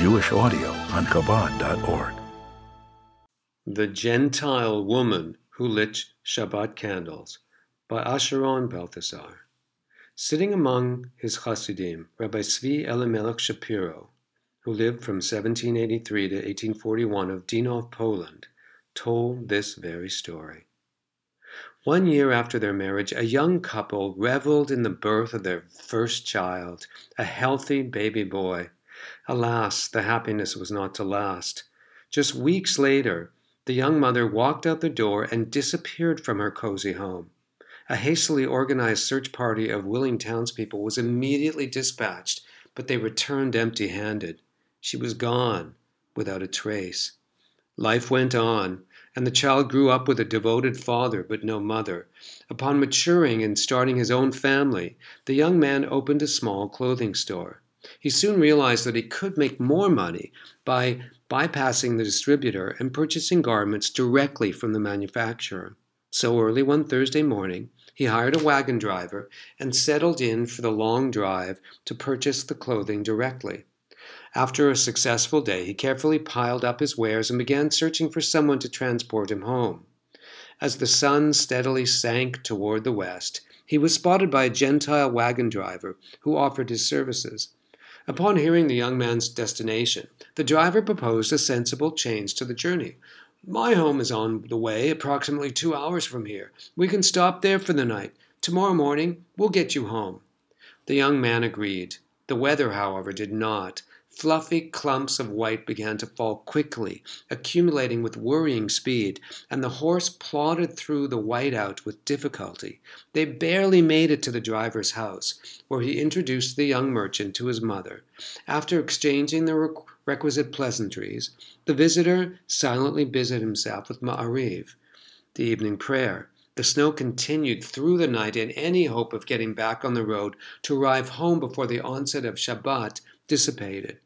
Jewish audio on Chabad.org. The Gentile Woman Who Lit Shabbat Candles by Asheron Balthasar. Sitting among his Hasidim, Rabbi Tzvi Elimelech Shapiro, who lived from 1783 to 1841 of Dinov, Poland, told this very story. One year after their marriage, a young couple reveled in the birth of their first child, a healthy baby boy. Alas, the happiness was not to last. Just weeks later, the young mother walked out the door and disappeared from her cozy home. A hastily organized search party of willing townspeople was immediately dispatched, but they returned empty handed. She was gone, without a trace. Life went on, and the child grew up with a devoted father but no mother. Upon maturing and starting his own family, the young man opened a small clothing store. He soon realized that he could make more money by bypassing the distributor and purchasing garments directly from the manufacturer. So early one Thursday morning, he hired a wagon driver and settled in for the long drive to purchase the clothing directly. After a successful day, he carefully piled up his wares and began searching for someone to transport him home. As the sun steadily sank toward the west, he was spotted by a Gentile wagon driver who offered his services. Upon hearing the young man's destination, the driver proposed a sensible change to the journey. My home is on the way, approximately two hours from here. We can stop there for the night. Tomorrow morning we'll get you home. The young man agreed. The weather, however, did not. Fluffy clumps of white began to fall quickly, accumulating with worrying speed, and the horse plodded through the whiteout with difficulty. They barely made it to the driver's house, where he introduced the young merchant to his mother. After exchanging the requisite pleasantries, the visitor silently busied himself with Ma'ariv, the evening prayer. The snow continued through the night, and any hope of getting back on the road to arrive home before the onset of Shabbat dissipated.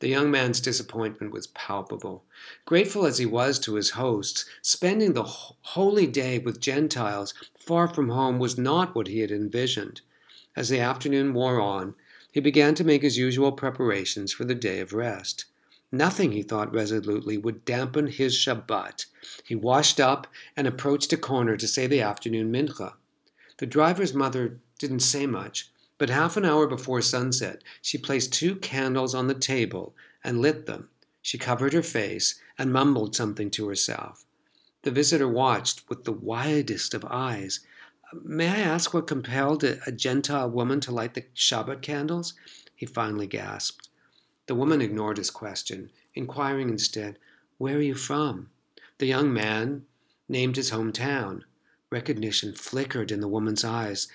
The young man's disappointment was palpable. Grateful as he was to his hosts, spending the holy day with Gentiles far from home was not what he had envisioned. As the afternoon wore on, he began to make his usual preparations for the day of rest. Nothing, he thought resolutely, would dampen his Shabbat. He washed up and approached a corner to say the afternoon mincha. The driver's mother didn't say much, but half an hour before sunset, she placed two candles on the table and lit them. She covered her face and mumbled something to herself. The visitor watched with the widest of eyes. May I ask what compelled a, Gentile woman to light the Shabbat candles? He finally gasped. The woman ignored his question, inquiring instead, Where are you from? The young man named his hometown. Recognition flickered in the woman's eyes.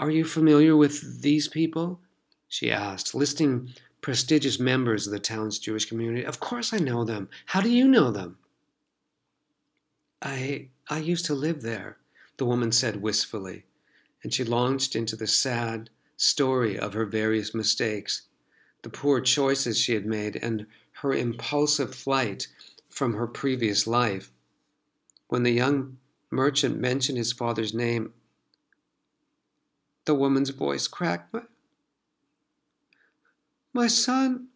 Are you familiar with these people? she asked, listing prestigious members of the town's Jewish community. Of course I know them. How do you know them? I I used to live there, the woman said wistfully, and she launched into the sad story of her various mistakes, the poor choices she had made, and her impulsive flight from her previous life. When the young merchant mentioned his father's name, the woman's voice cracked. My, my son.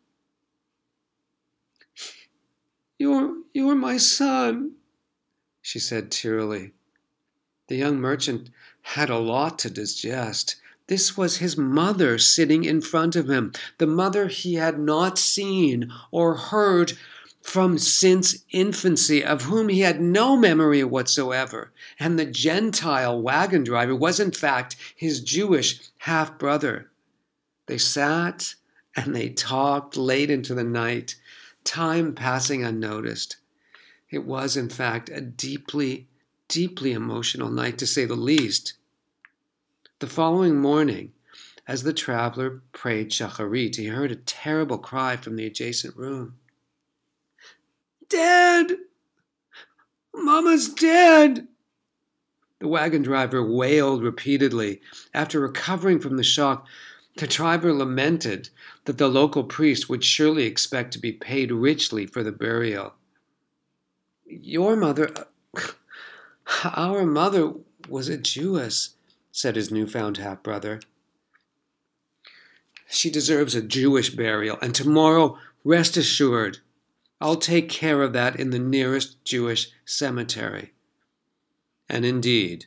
You're, you're my son, she said tearily. The young merchant had a lot to digest. This was his mother sitting in front of him, the mother he had not seen or heard from since infancy, of whom he had no memory whatsoever. And the Gentile wagon driver was, in fact, his Jewish half brother. They sat and they talked late into the night, time passing unnoticed. It was, in fact, a deeply, deeply emotional night, to say the least. The following morning, as the traveler prayed Shacharit, he heard a terrible cry from the adjacent room. Dead! Mama's dead! The wagon driver wailed repeatedly. After recovering from the shock, the driver lamented that the local priest would surely expect to be paid richly for the burial. Your mother, uh, our mother, was a Jewess, said his newfound half brother. She deserves a Jewish burial, and tomorrow, rest assured, I'll take care of that in the nearest Jewish cemetery. And indeed,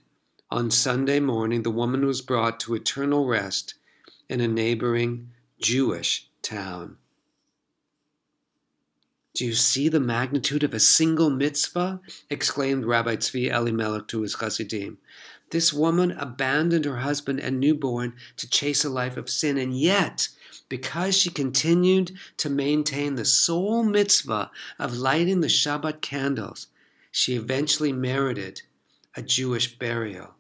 on Sunday morning the woman was brought to eternal rest in a neighboring Jewish town. Do you see the magnitude of a single mitzvah? exclaimed Rabbi Tzvi Elimelech to his Hasidim. This woman abandoned her husband and newborn to chase a life of sin, and yet, because she continued to maintain the sole mitzvah of lighting the Shabbat candles, she eventually merited a Jewish burial.